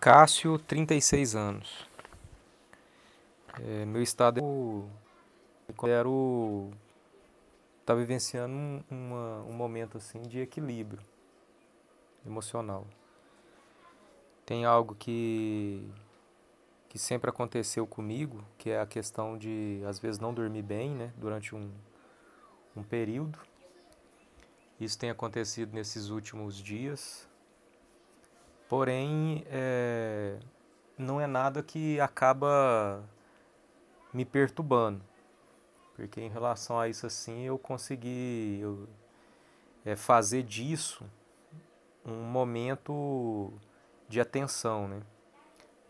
Cássio, 36 anos. É, meu estado é eu quero estar tá vivenciando um, uma, um momento assim de equilíbrio emocional. Tem algo que que sempre aconteceu comigo, que é a questão de às vezes não dormir bem, né, durante um, um período. Isso tem acontecido nesses últimos dias. Porém, é, não é nada que acaba me perturbando. Porque em relação a isso assim, eu consegui eu, é, fazer disso um momento de atenção, né?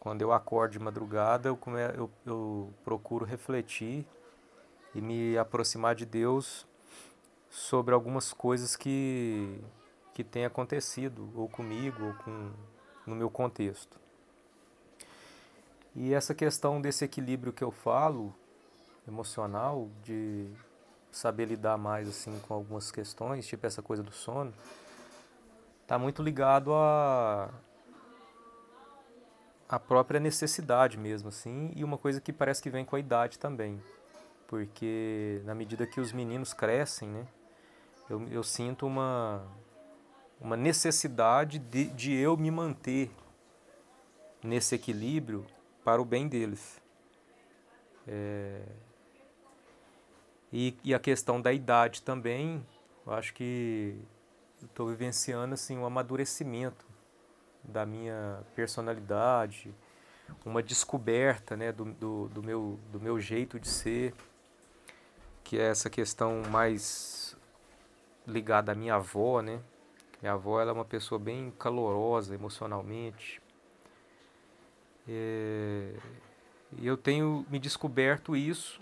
Quando eu acordo de madrugada, eu, eu, eu procuro refletir e me aproximar de Deus sobre algumas coisas que, que têm acontecido, ou comigo, ou com, no meu contexto. E essa questão desse equilíbrio que eu falo, emocional, de saber lidar mais assim com algumas questões, tipo essa coisa do sono, está muito ligado a a própria necessidade mesmo assim, e uma coisa que parece que vem com a idade também. Porque na medida que os meninos crescem, né, eu, eu sinto uma uma necessidade de, de eu me manter nesse equilíbrio para o bem deles. É... E, e, a questão da idade também, eu acho que estou vivenciando assim, um amadurecimento da minha personalidade, uma descoberta né, do, do, do, meu, do meu jeito de ser, que é essa questão mais ligada à minha avó, né? Minha avó ela é uma pessoa bem calorosa emocionalmente. É, e eu tenho me descoberto isso,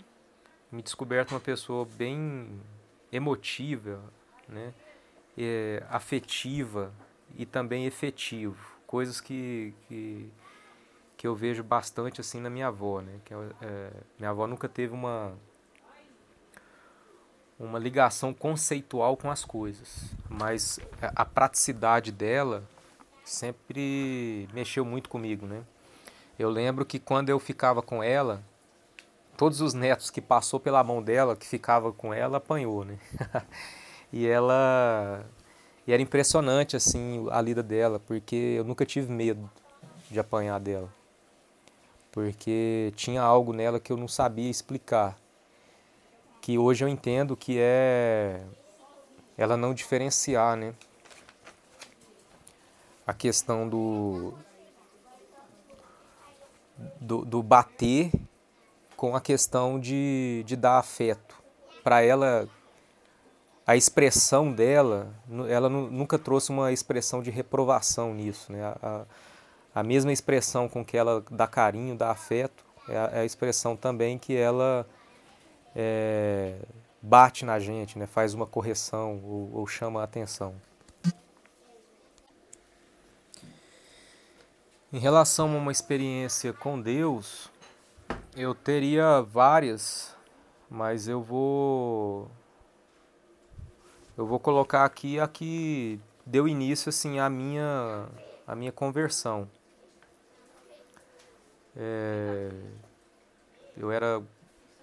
me descoberto uma pessoa bem emotiva, né? É, afetiva e também efetivo, coisas que, que, que eu vejo bastante assim na minha avó, né? Que é, minha avó nunca teve uma uma ligação conceitual com as coisas, mas a praticidade dela sempre mexeu muito comigo, né? Eu lembro que quando eu ficava com ela, todos os netos que passou pela mão dela, que ficava com ela, apanhou, né? e ela e era impressionante assim a lida dela, porque eu nunca tive medo de apanhar dela. Porque tinha algo nela que eu não sabia explicar que hoje eu entendo que é ela não diferenciar, né? A questão do, do, do bater com a questão de, de dar afeto. Para ela, a expressão dela, ela nunca trouxe uma expressão de reprovação nisso. Né? A, a mesma expressão com que ela dá carinho, dá afeto, é a, é a expressão também que ela é, bate na gente, né? faz uma correção ou, ou chama a atenção. Em relação a uma experiência com Deus, eu teria várias, mas eu vou eu vou colocar aqui a que deu início assim à minha a minha conversão. É, eu era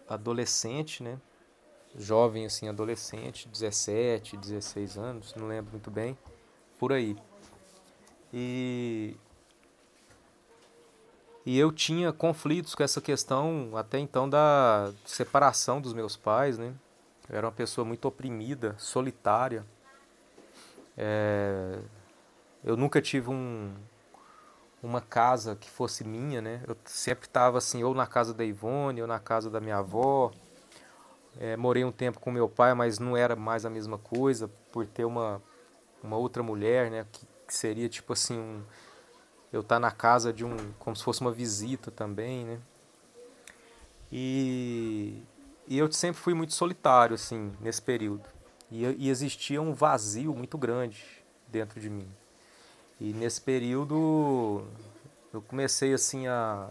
adolescente, né? Jovem assim, adolescente, 17, 16 anos, não lembro muito bem, por aí. E e eu tinha conflitos com essa questão até então da separação dos meus pais, né? Eu era uma pessoa muito oprimida, solitária. É... Eu nunca tive um, uma casa que fosse minha, né? Eu sempre estava assim, ou na casa da Ivone, ou na casa da minha avó. É, morei um tempo com meu pai, mas não era mais a mesma coisa, por ter uma, uma outra mulher, né? Que, que seria tipo assim, um, eu estar tá na casa de um. como se fosse uma visita também, né? E, e eu sempre fui muito solitário, assim, nesse período. E, e existia um vazio muito grande dentro de mim. E nesse período eu comecei assim a,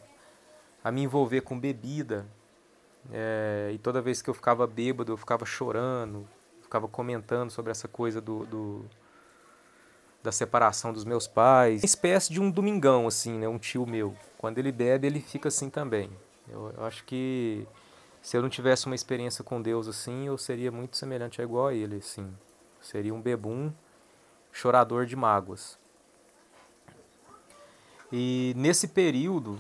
a me envolver com bebida. É, e toda vez que eu ficava bêbado, eu ficava chorando, ficava comentando sobre essa coisa do, do, da separação dos meus pais. Uma espécie de um domingão, assim, né? Um tio meu. Quando ele bebe, ele fica assim também. Eu, eu acho que se eu não tivesse uma experiência com Deus assim, eu seria muito semelhante a igual a ele, assim. seria um bebum chorador de mágoas. E nesse período,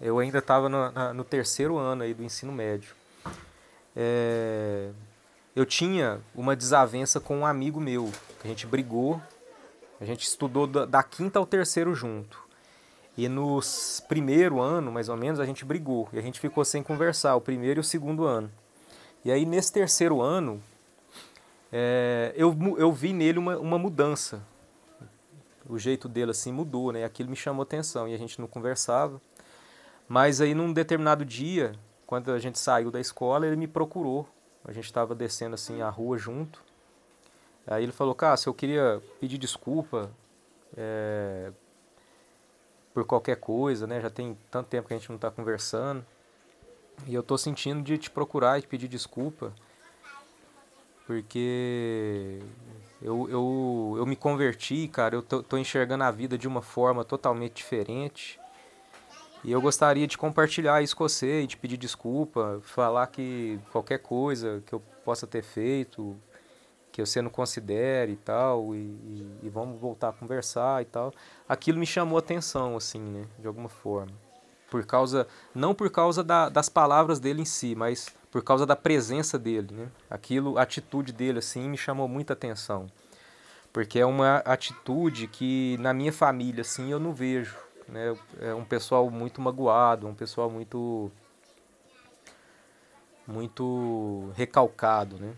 eu ainda estava no, no, terceiro ano aí do ensino médio. É, eu tinha uma desavença com um amigo meu. A gente brigou, a gente estudou da, da quinta ao terceiro junto. E no primeiro ano, mais ou menos, a gente brigou. E a gente ficou sem conversar, o primeiro e o segundo ano. E aí, nesse terceiro ano, é, eu, eu vi nele uma, uma mudança. O jeito dele assim mudou, né? Aquilo me chamou atenção e a gente não conversava. Mas aí, num determinado dia, quando a gente saiu da escola, ele me procurou. A gente estava descendo assim a rua junto. Aí ele falou, Cássio, eu queria pedir desculpa é, por qualquer coisa, né? Já tem tanto tempo que a gente não está conversando. E eu tô sentindo de te procurar e te pedir desculpa. Porque eu, eu, eu me converti, cara. Eu tô, tô enxergando a vida de uma forma totalmente diferente. E eu gostaria de compartilhar isso com você e te pedir desculpa, falar que qualquer coisa que eu possa ter feito, que você não considere e tal, e, e, e, vamos voltar a conversar e tal. Aquilo me chamou atenção, assim, né, de alguma forma. Por causa, não por causa da, das palavras dele em si, mas por causa da presença dele, né. Aquilo, a atitude dele, assim, me chamou muita atenção. Porque é uma atitude que na minha família, assim, eu não vejo, né. É um pessoal muito magoado, um pessoal muito muito recalcado, né?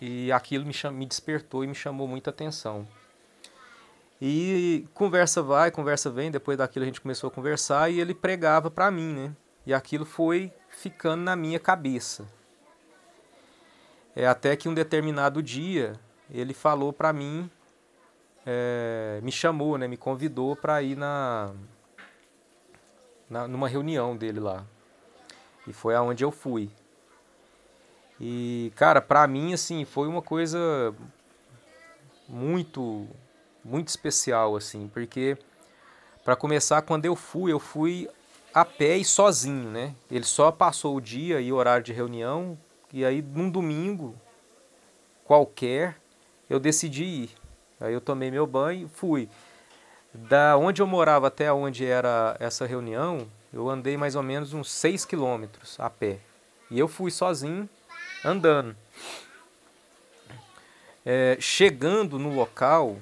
E aquilo me, cham... me despertou e me chamou muita atenção. E conversa vai, conversa vem, depois daquilo a gente começou a conversar e ele pregava para mim, né? E aquilo foi ficando na minha cabeça. É até que um determinado dia ele falou para mim, é, me chamou, né? Me convidou para ir na, na numa reunião dele lá. E foi aonde eu fui. E, cara, pra mim, assim, foi uma coisa muito, muito especial, assim, porque, para começar, quando eu fui, eu fui a pé e sozinho, né? Ele só passou o dia e horário de reunião, e aí, num domingo qualquer, eu decidi ir. Aí eu tomei meu banho e fui. Da onde eu morava até onde era essa reunião, eu andei mais ou menos uns 6 quilômetros a pé. E eu fui sozinho andando. É, chegando no local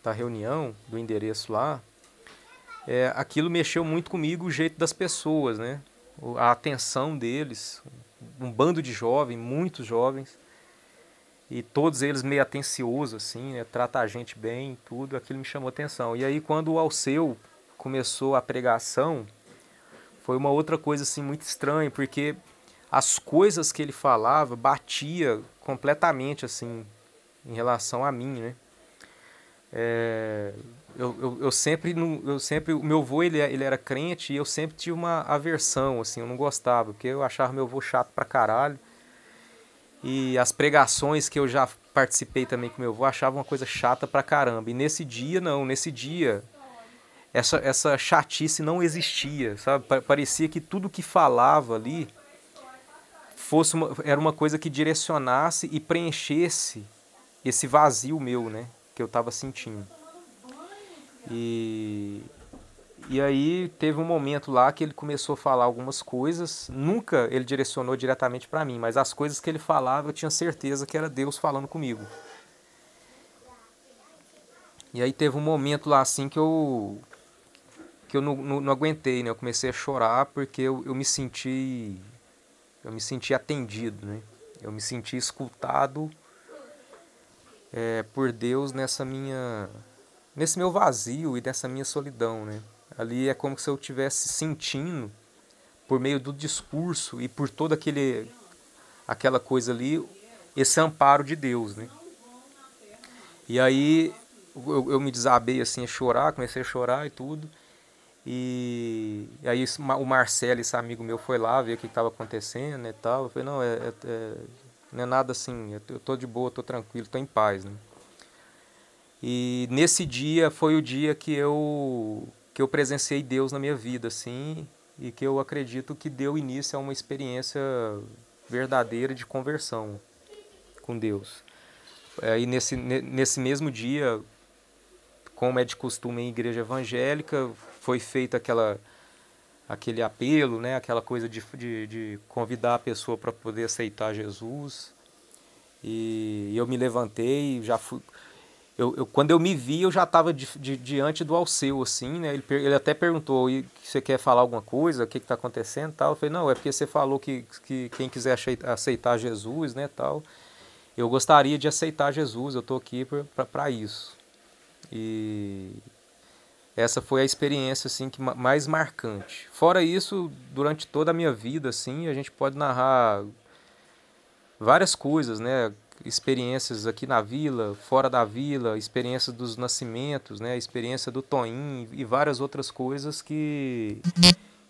da reunião, do endereço lá, é, aquilo mexeu muito comigo, o jeito das pessoas, né? A atenção deles, um bando de jovens, muitos jovens, e todos eles meio atenciosos, assim, né? Trata a gente bem, tudo, aquilo me chamou atenção. E aí quando o Alceu começou a pregação, foi uma outra coisa assim muito estranha, porque as coisas que ele falava batia completamente assim em relação a mim, né? É, eu, eu, eu, sempre eu sempre o meu avô ele, ele era crente e eu sempre tive uma aversão assim eu não gostava porque eu achava meu avô chato pra caralho. E as pregações que eu já participei também com meu avô achava uma coisa chata pra caramba. E nesse dia não nesse dia essa essa chatice não existia sabe? Parecia que tudo que falava ali fosse uma, era uma coisa que direcionasse e preenchesse esse vazio meu, né, que eu estava sentindo. E e aí teve um momento lá que ele começou a falar algumas coisas, nunca ele direcionou diretamente para mim, mas as coisas que ele falava eu tinha certeza que era Deus falando comigo. E aí teve um momento lá assim que eu que eu não, não, não aguentei, né? Eu comecei a chorar porque eu, eu me senti eu me senti atendido, né? Eu me senti escutado é, por Deus nessa minha, nesse meu vazio e nessa minha solidão, né? Ali é como se eu estivesse sentindo por meio do discurso e por toda aquele, aquela coisa ali, esse amparo de Deus, né? E aí eu, eu me desabei assim a chorar, comecei a chorar e tudo. E, e aí o Marcelo, esse amigo meu, foi lá ver o que estava acontecendo e tal. Eu falei, não, é, é, é, não é nada assim, eu tô de boa, tô tranquilo, tô em paz, né? E nesse dia foi o dia que eu que eu presenciei Deus na minha vida, assim, e que eu acredito que deu início a uma experiência verdadeira de conversão com Deus. E nesse, nesse mesmo dia, como é de costume em igreja evangélica, foi feita aquela aquele apelo, né, aquela coisa de, de, de convidar a pessoa para poder aceitar Jesus. E eu me levantei, já fui. Eu, eu, quando eu me vi, eu já estava di, di, diante do Alceu, assim, né? Ele, ele até perguntou: você quer falar alguma coisa? O que está acontecendo? Tal. Eu falei: não, é porque você falou que, que quem quiser aceitar Jesus, né? Tal. Eu gostaria de aceitar Jesus, eu estou aqui para isso. E essa foi a experiência assim que mais marcante. Fora isso, durante toda a minha vida, assim, a gente pode narrar várias coisas, né? Experiências aqui na vila, fora da vila, experiências dos nascimentos, né? Experiência do Toim e várias outras coisas que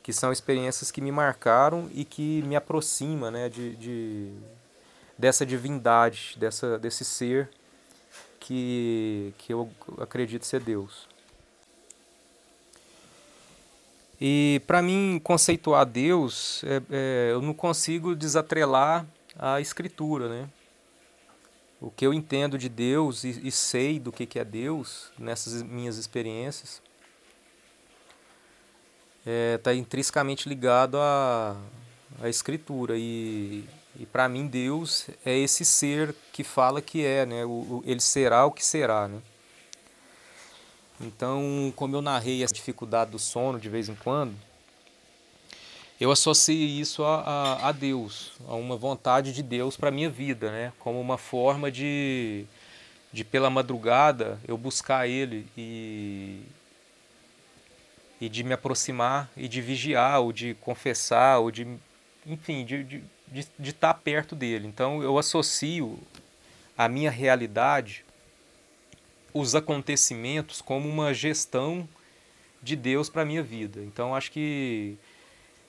que são experiências que me marcaram e que me aproxima, né? De, de dessa divindade, dessa desse ser que que eu acredito ser Deus. E para mim conceituar Deus, é, é, eu não consigo desatrelar a Escritura, né? O que eu entendo de Deus e, e sei do que, que é Deus nessas minhas experiências está é, tá intrinsecamente ligado à, à Escritura e, e para mim Deus é esse ser que fala que é, né? O, o, ele será o que será, né? Então, como eu narrei essa dificuldade do sono de vez em quando, eu associei isso a, a, a Deus, a uma vontade de Deus para a minha vida, né? como uma forma de, de, pela madrugada, eu buscar Ele e, e de me aproximar e de vigiar, ou de confessar, ou de, enfim, de, de, de, de estar perto dele. Então, eu associo a minha realidade os acontecimentos como uma gestão de Deus para a minha vida. Então acho que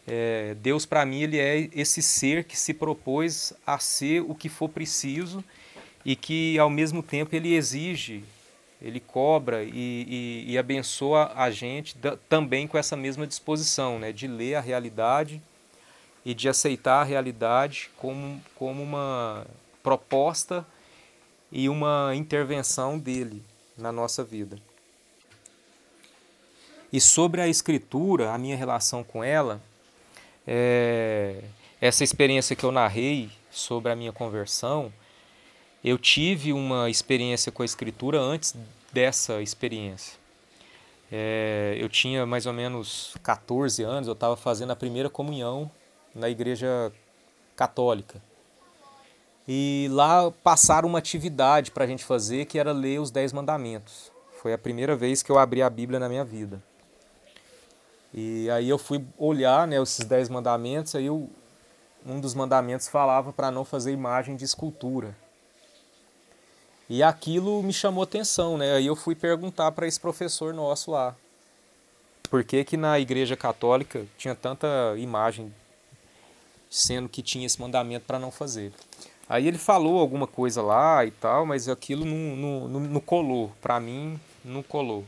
é, Deus para mim ele é esse ser que se propôs a ser o que for preciso e que ao mesmo tempo ele exige, ele cobra e, e, e abençoa a gente também com essa mesma disposição, né, de ler a realidade e de aceitar a realidade como, como uma proposta e uma intervenção dele na nossa vida. E sobre a escritura, a minha relação com ela, é, essa experiência que eu narrei sobre a minha conversão, eu tive uma experiência com a escritura antes dessa experiência. É, eu tinha mais ou menos 14 anos, eu estava fazendo a primeira comunhão na igreja católica. E lá passaram uma atividade para a gente fazer que era ler os Dez Mandamentos. Foi a primeira vez que eu abri a Bíblia na minha vida. E aí eu fui olhar né, esses Dez Mandamentos, aí eu, um dos mandamentos falava para não fazer imagem de escultura. E aquilo me chamou atenção, né? Aí eu fui perguntar para esse professor nosso lá. Por que que na igreja católica tinha tanta imagem, sendo que tinha esse mandamento para não fazer? Aí ele falou alguma coisa lá e tal, mas aquilo não, não, não, não colou. Para mim, não colou.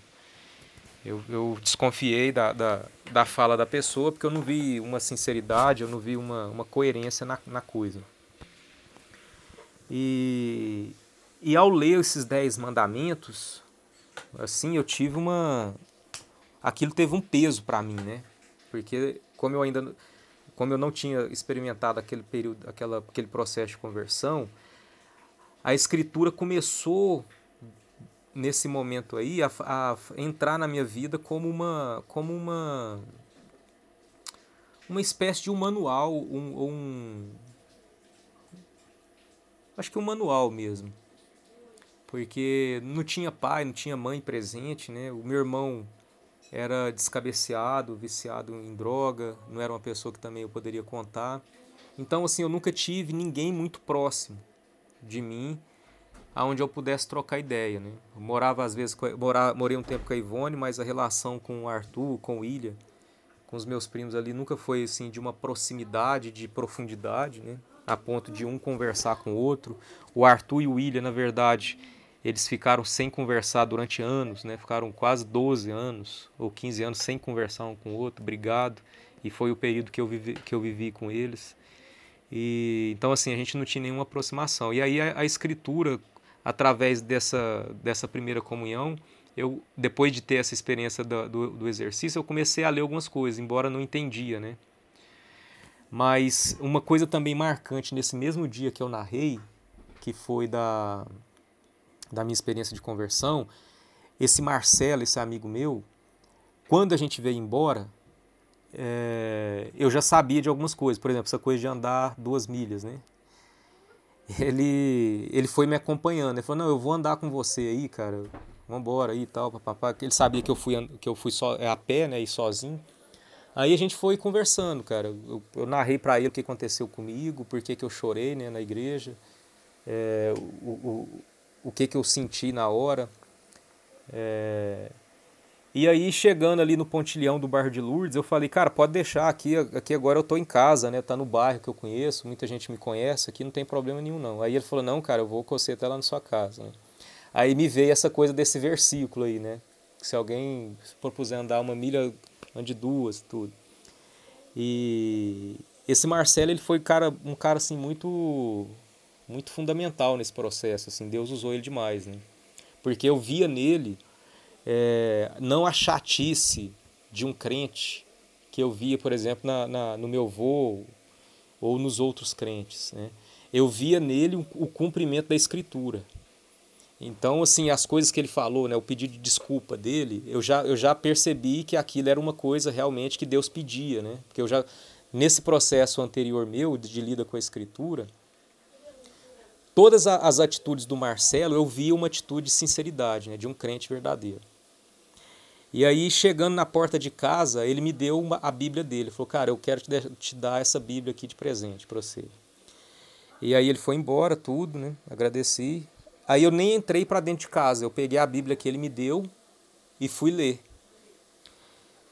Eu, eu desconfiei da, da, da, fala da pessoa porque eu não vi uma sinceridade, eu não vi uma, uma coerência na, na coisa. E, e ao ler esses dez mandamentos, assim, eu tive uma. Aquilo teve um peso para mim, né? Porque, como eu ainda como eu não tinha experimentado aquele período, aquela, aquele processo de conversão, a escritura começou nesse momento aí a, a, entrar na minha vida como uma como uma uma espécie de um manual um, um acho que um manual mesmo. Porque não tinha pai não tinha mãe presente né? O meu irmão era descabeceado, viciado em droga, não era uma pessoa que também eu poderia contar. Então, assim, eu nunca tive ninguém muito próximo de mim aonde eu pudesse trocar ideia, né? Eu morava às vezes, morava, morei um tempo com a Ivone, mas a relação com o Arthur, com o Ilha, com os meus primos ali nunca foi assim de uma proximidade, de profundidade, né? A ponto de um conversar com o outro. O Arthur e o Ilha, na verdade, eles ficaram sem conversar durante anos, né? Ficaram quase 12 anos ou 15 anos sem conversar um com o outro, brigado. E foi o período que eu vivi, que eu vivi com eles. E então assim, a gente não tinha nenhuma aproximação. E aí a, a escritura através dessa dessa primeira comunhão, eu depois de ter essa experiência do, do, do exercício, eu comecei a ler algumas coisas, embora não entendia, né? Mas uma coisa também marcante nesse mesmo dia que eu narrei, que foi da da minha experiência de conversão, esse Marcelo, esse amigo meu, quando a gente veio embora, é, eu já sabia de algumas coisas, por exemplo, essa coisa de andar duas milhas, né? Ele, ele foi me acompanhando, ele falou, não, eu vou andar com você aí, cara, vambora aí e tal, papapá. Ele sabia que eu fui, que eu fui só, é, a pé, né, e sozinho. Aí a gente foi conversando, cara, eu, eu narrei para ele o que aconteceu comigo, por que eu chorei, né, na igreja, é, o, o o que, que eu senti na hora. É... E aí, chegando ali no pontilhão do bairro de Lourdes, eu falei, cara, pode deixar aqui, aqui agora eu tô em casa, né? Tá no bairro que eu conheço, muita gente me conhece, aqui não tem problema nenhum não. Aí ele falou, não, cara, eu vou você até lá na sua casa. Né? Aí me veio essa coisa desse versículo aí, né? Se alguém propuser andar uma milha, ande duas, tudo. E esse Marcelo, ele foi cara, um cara assim muito muito fundamental nesse processo. Assim, Deus usou ele demais, né? Porque eu via nele é, não a chatice de um crente que eu via, por exemplo, na, na, no meu avô ou nos outros crentes. Né? Eu via nele o, cumprimento da Escritura. Então, assim, as coisas que ele falou, né, o pedido de desculpa dele, eu já, eu já percebi que aquilo era uma coisa realmente que Deus pedia, né? Porque eu já, nesse processo anterior meu de, de lida com a Escritura, todas as atitudes do Marcelo, eu via uma atitude de sinceridade, né, de um crente verdadeiro. E aí, chegando na porta de casa, ele me deu uma, a Bíblia dele. Ele falou, cara, eu quero te, te dar essa Bíblia aqui de presente para você. E aí ele foi embora, tudo, né? Agradeci. Aí eu nem entrei para dentro de casa. Eu peguei a Bíblia que ele me deu e fui ler.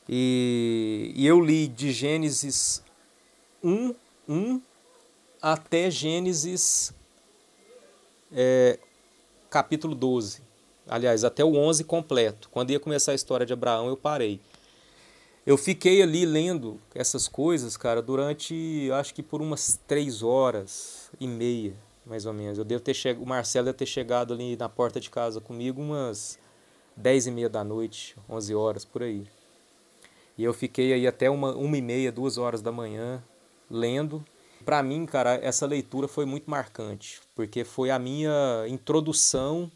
E, e eu li de Gênesis 1, 1 até Gênesis é, capítulo 12. Aliás, até o 11 completo. Quando ia começar a história de Abraão, eu parei. Eu fiquei ali lendo essas coisas, cara, durante, acho que por umas três horas e meia, mais ou menos. Eu devo ter chegado, o Marcelo deve ter chegado ali na porta de casa comigo umas dez e meia da noite, onze horas, por aí. E eu fiquei aí até uma, uma e meia, duas horas da manhã, lendo para mim, cara, essa leitura foi muito marcante, porque foi a minha introdução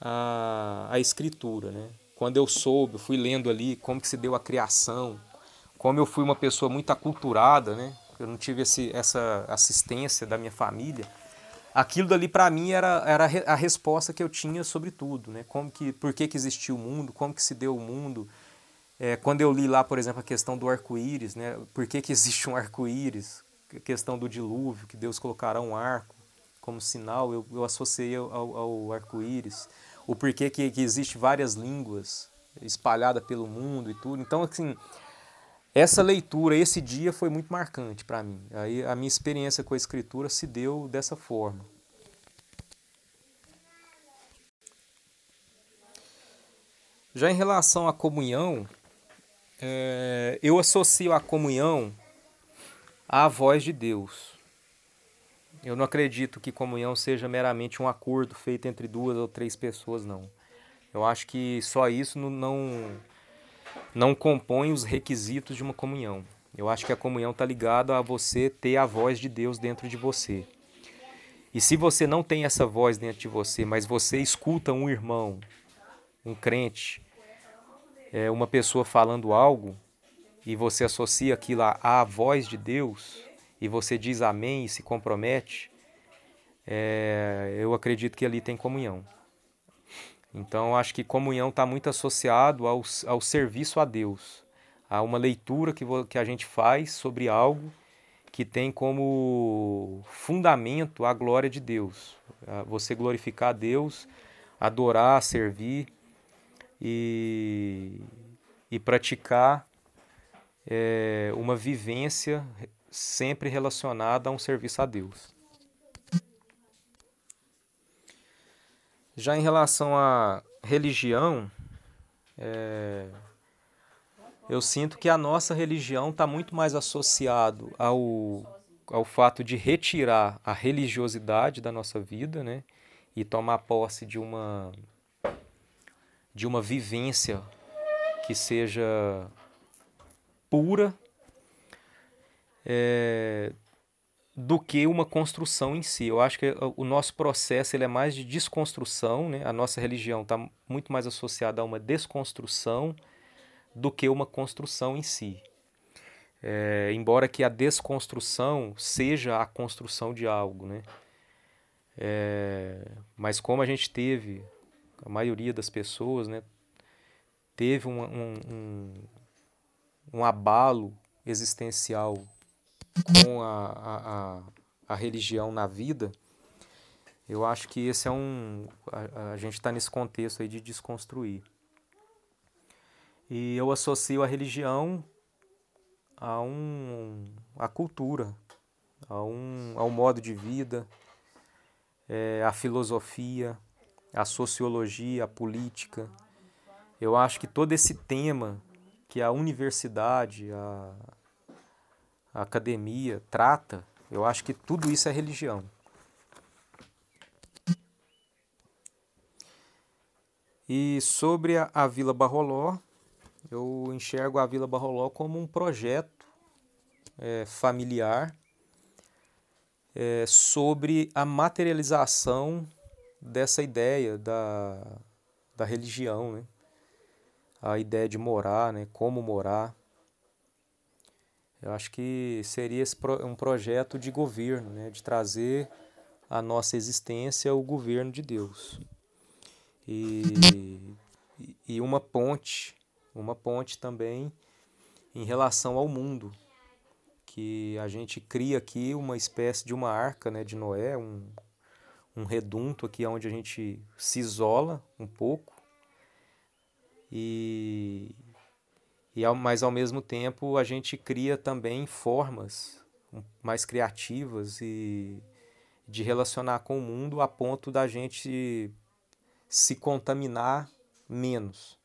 à, à escritura, né? Quando eu soube, fui lendo ali como que se deu a criação, como eu fui uma pessoa muito aculturada, né? Eu não tive esse, essa assistência da minha família. Aquilo dali para mim era, era a resposta que eu tinha sobre tudo, né? Como que, por que, que existiu o mundo, como que se deu o mundo. É, quando eu li lá, por exemplo, a questão do arco-íris, né? Por que, que existe um arco-íris? questão do dilúvio, que Deus colocará um arco como sinal, eu, eu associei ao, ao arco-íris. O porquê que, que existe várias línguas espalhadas pelo mundo e tudo. Então, assim, essa leitura, esse dia foi muito marcante para mim. Aí a minha experiência com a escritura se deu dessa forma. Já em relação à comunhão, é, eu associo a comunhão à voz de Deus. Eu não acredito que comunhão seja meramente um acordo feito entre duas ou três pessoas, não. Eu acho que só isso não, não compõe os requisitos de uma comunhão. Eu acho que a comunhão está ligada a você ter a voz de Deus dentro de você. E se você não tem essa voz dentro de você, mas você escuta um irmão, um crente, é, uma pessoa falando algo, e você associa aquilo à voz de Deus e você diz amém e se compromete, é, eu acredito que ali tem comunhão. Então, acho que comunhão está muito associado ao, ao serviço a Deus, a uma leitura que, que a gente faz sobre algo que tem como fundamento a glória de Deus. Você glorificar a Deus, adorar, servir e, e praticar é, uma vivência sempre relacionada a um serviço a Deus. Já em relação à religião, é, eu sinto que a nossa religião está muito mais associado ao, ao fato de retirar a religiosidade da nossa vida, né? E tomar posse de uma de uma vivência que seja pura é, do que uma construção em si. Eu acho que o nosso processo ele é mais de desconstrução, né? a nossa religião está muito mais associada a uma desconstrução do que uma construção em si. É, embora que a desconstrução seja a construção de algo, né? É, mas como a gente teve, a maioria das pessoas, né, teve um, um, um, um abalo existencial com a, a, a, religião na vida, eu acho que esse é um. A, a gente está nesse contexto aí de desconstruir. E eu associo a religião a um a cultura, a um ao modo de vida, é, a filosofia, a sociologia, a política. Eu acho que todo esse tema que a universidade, a, a academia trata, eu acho que tudo isso é religião. E sobre a, a Vila Barroló, eu enxergo a Vila Barroló como um projeto é, familiar é, sobre a materialização dessa ideia da, da religião, né? a ideia de morar, né? como morar. Eu acho que seria um projeto de governo, né? de trazer a nossa existência o governo de Deus. E, e uma ponte, uma ponte também em relação ao mundo, que a gente cria aqui uma espécie de uma arca né, de Noé, um, um redunto aqui onde a gente se isola um pouco e, e ao, mas ao mesmo tempo a gente cria também formas mais criativas e de relacionar com o mundo a ponto da gente se contaminar menos.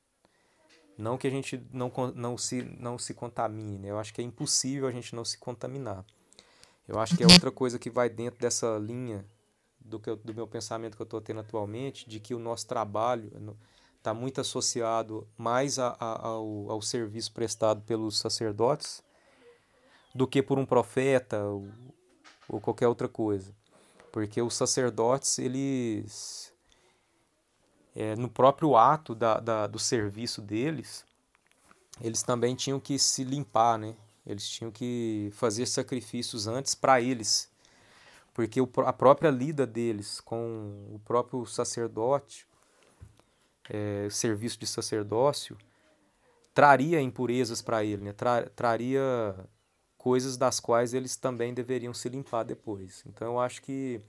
Não que a gente não, não, se, não se contamine, né? eu acho que é impossível a gente não se contaminar. Eu acho que é outra coisa que vai dentro dessa linha do, que eu, do meu pensamento que eu estou tendo atualmente, de que o nosso trabalho, está muito associado mais a, a, ao, ao serviço prestado pelos sacerdotes do que por um profeta ou, ou qualquer outra coisa. Porque os sacerdotes, eles, é, no próprio ato da, da, do serviço deles, eles também tinham que se limpar, né? Eles tinham que fazer sacrifícios antes para eles, porque o, a própria lida deles com o próprio sacerdote é, serviço de sacerdócio traria impurezas para ele, né? Tra, traria coisas das quais eles também deveriam se limpar depois. Então eu acho que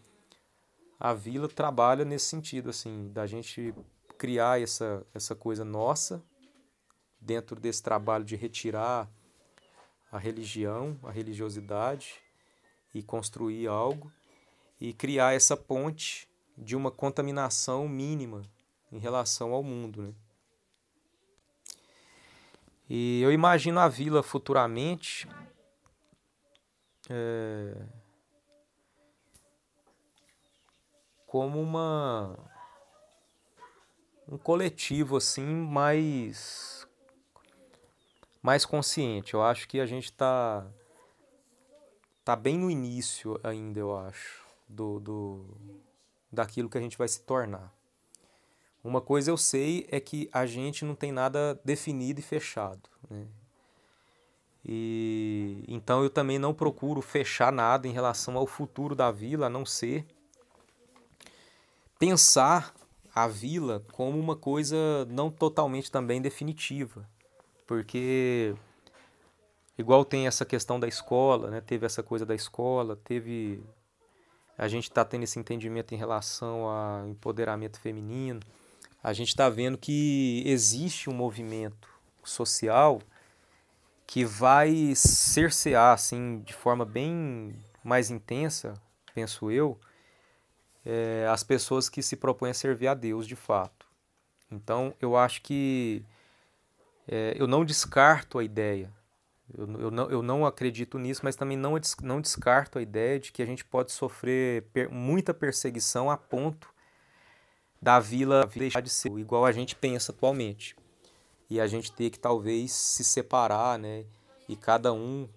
a vila trabalha nesse sentido, assim, da gente criar essa, essa coisa nossa dentro desse trabalho de retirar a religião, a religiosidade e construir algo e criar essa ponte de uma contaminação mínima em relação ao mundo. Né? E eu imagino a vila futuramente é, como uma um coletivo assim mais mais consciente. Eu acho que a gente está tá bem no início ainda, eu acho, do, do daquilo que a gente vai se tornar. Uma coisa eu sei é que a gente não tem nada definido e fechado. Né? E então eu também não procuro fechar nada em relação ao futuro da vila, a não ser pensar a vila como uma coisa não totalmente também definitiva, porque igual tem essa questão da escola, né? Teve essa coisa da escola, teve a gente está tendo esse entendimento em relação ao empoderamento feminino a gente está vendo que existe um movimento social que vai cercear assim de forma bem mais intensa, penso eu, é, as pessoas que se propõem a servir a Deus de fato. Então, eu acho que é, eu não descarto a ideia, eu, eu, não, eu não acredito nisso, mas também não, não descarto a ideia de que a gente pode sofrer per, muita perseguição a ponto da vila deixar de ser igual a gente pensa atualmente. E a gente ter que talvez se separar, né? E cada um,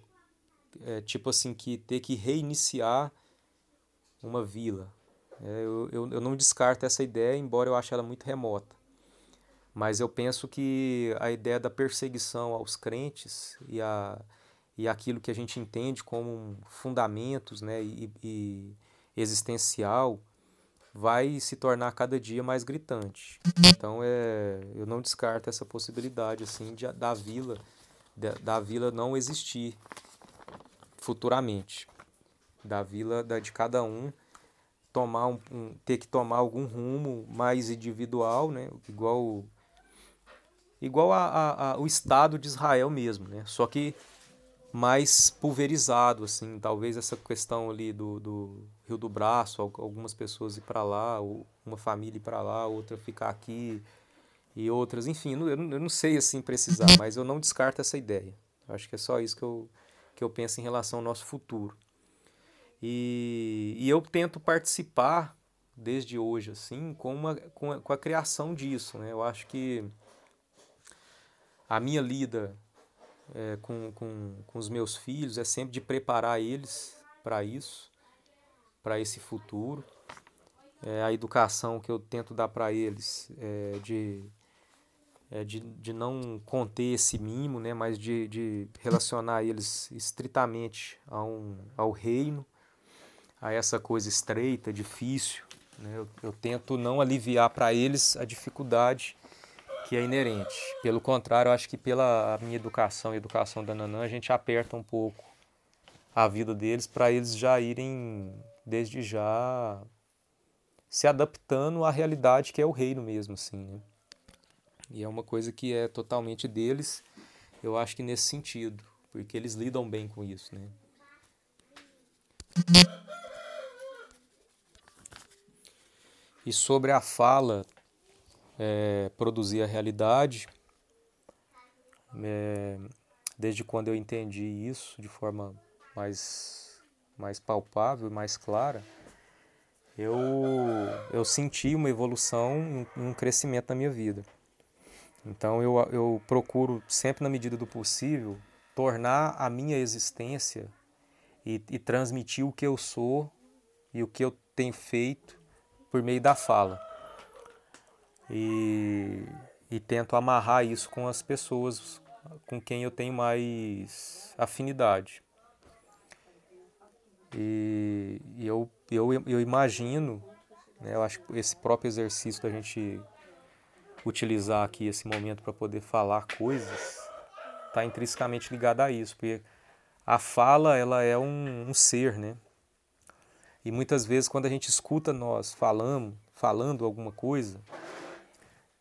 é, tipo assim, que ter que reiniciar uma vila. É, eu, eu, eu não descarto essa ideia, embora eu ache ela muito remota. Mas eu penso que a ideia da perseguição aos crentes e, a, e aquilo que a gente entende como fundamentos né, e, e existencial vai se tornar cada dia mais gritante. Então é, eu não descarto essa possibilidade assim de, da vila da, da vila não existir futuramente, da vila da, de cada um tomar um, um, ter que tomar algum rumo mais individual, né? Igual igual a, a, a, o Estado de Israel mesmo, né? Só que mais pulverizado, assim, talvez essa questão ali do, do Rio do Braço, algumas pessoas ir para lá, uma família ir para lá, outra ficar aqui e outras, enfim, eu não, sei assim precisar, mas eu não descarto essa ideia. Eu acho que é só isso que eu, que eu penso em relação ao nosso futuro. E, e eu tento participar desde hoje, assim, com, uma, com, a, com a criação disso, né? Eu acho que a minha lida é, com, com, com os meus filhos é sempre de preparar eles para isso, para esse futuro. É, a educação que eu tento dar para eles é de, é de, de não conter esse mimo, né, mas de, de relacionar eles estritamente a um, ao reino, a essa coisa estreita, difícil. Né? Eu, eu tento não aliviar para eles a dificuldade que é inerente. Pelo contrário, eu acho que pela minha educação e educação da Nanã, a gente aperta um pouco a vida deles para eles já irem desde já se adaptando à realidade que é o reino mesmo, assim, né? E é uma coisa que é totalmente deles, eu acho que nesse sentido, porque eles lidam bem com isso, né? E sobre a fala é, produzir a realidade. É, desde quando eu entendi isso de forma mais, mais palpável, mais clara, eu, eu senti uma evolução, um crescimento na minha vida. Então eu, eu procuro, sempre na medida do possível, tornar a minha existência e, e transmitir o que eu sou e o que eu tenho feito por meio da fala e, e tento amarrar isso com as pessoas com quem eu tenho mais afinidade. E, e eu, eu, eu imagino, né, eu acho que esse próprio exercício da gente utilizar aqui esse momento para poder falar coisas está intrinsecamente ligado a isso, porque a fala ela é um, um ser, né? E muitas vezes quando a gente escuta nós falamos, falando alguma coisa,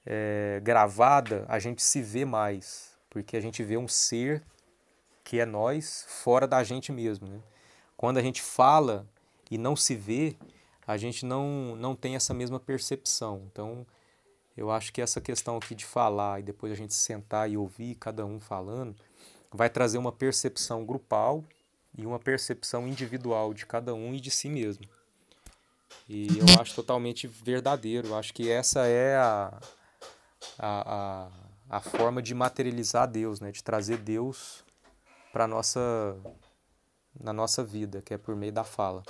é, gravada, a gente se vê mais, porque a gente vê um ser que é nós fora da gente mesmo. Né? Quando a gente fala e não se vê, a gente não, não tem essa mesma percepção. Então, eu acho que essa questão aqui de falar e depois a gente sentar e ouvir cada um falando, vai trazer uma percepção grupal e uma percepção individual de cada um e de si mesmo. E eu acho totalmente verdadeiro. Eu acho que essa é a, a, a, a forma de materializar Deus, né? de trazer Deus para nossa na nossa vida, que é por meio da fala.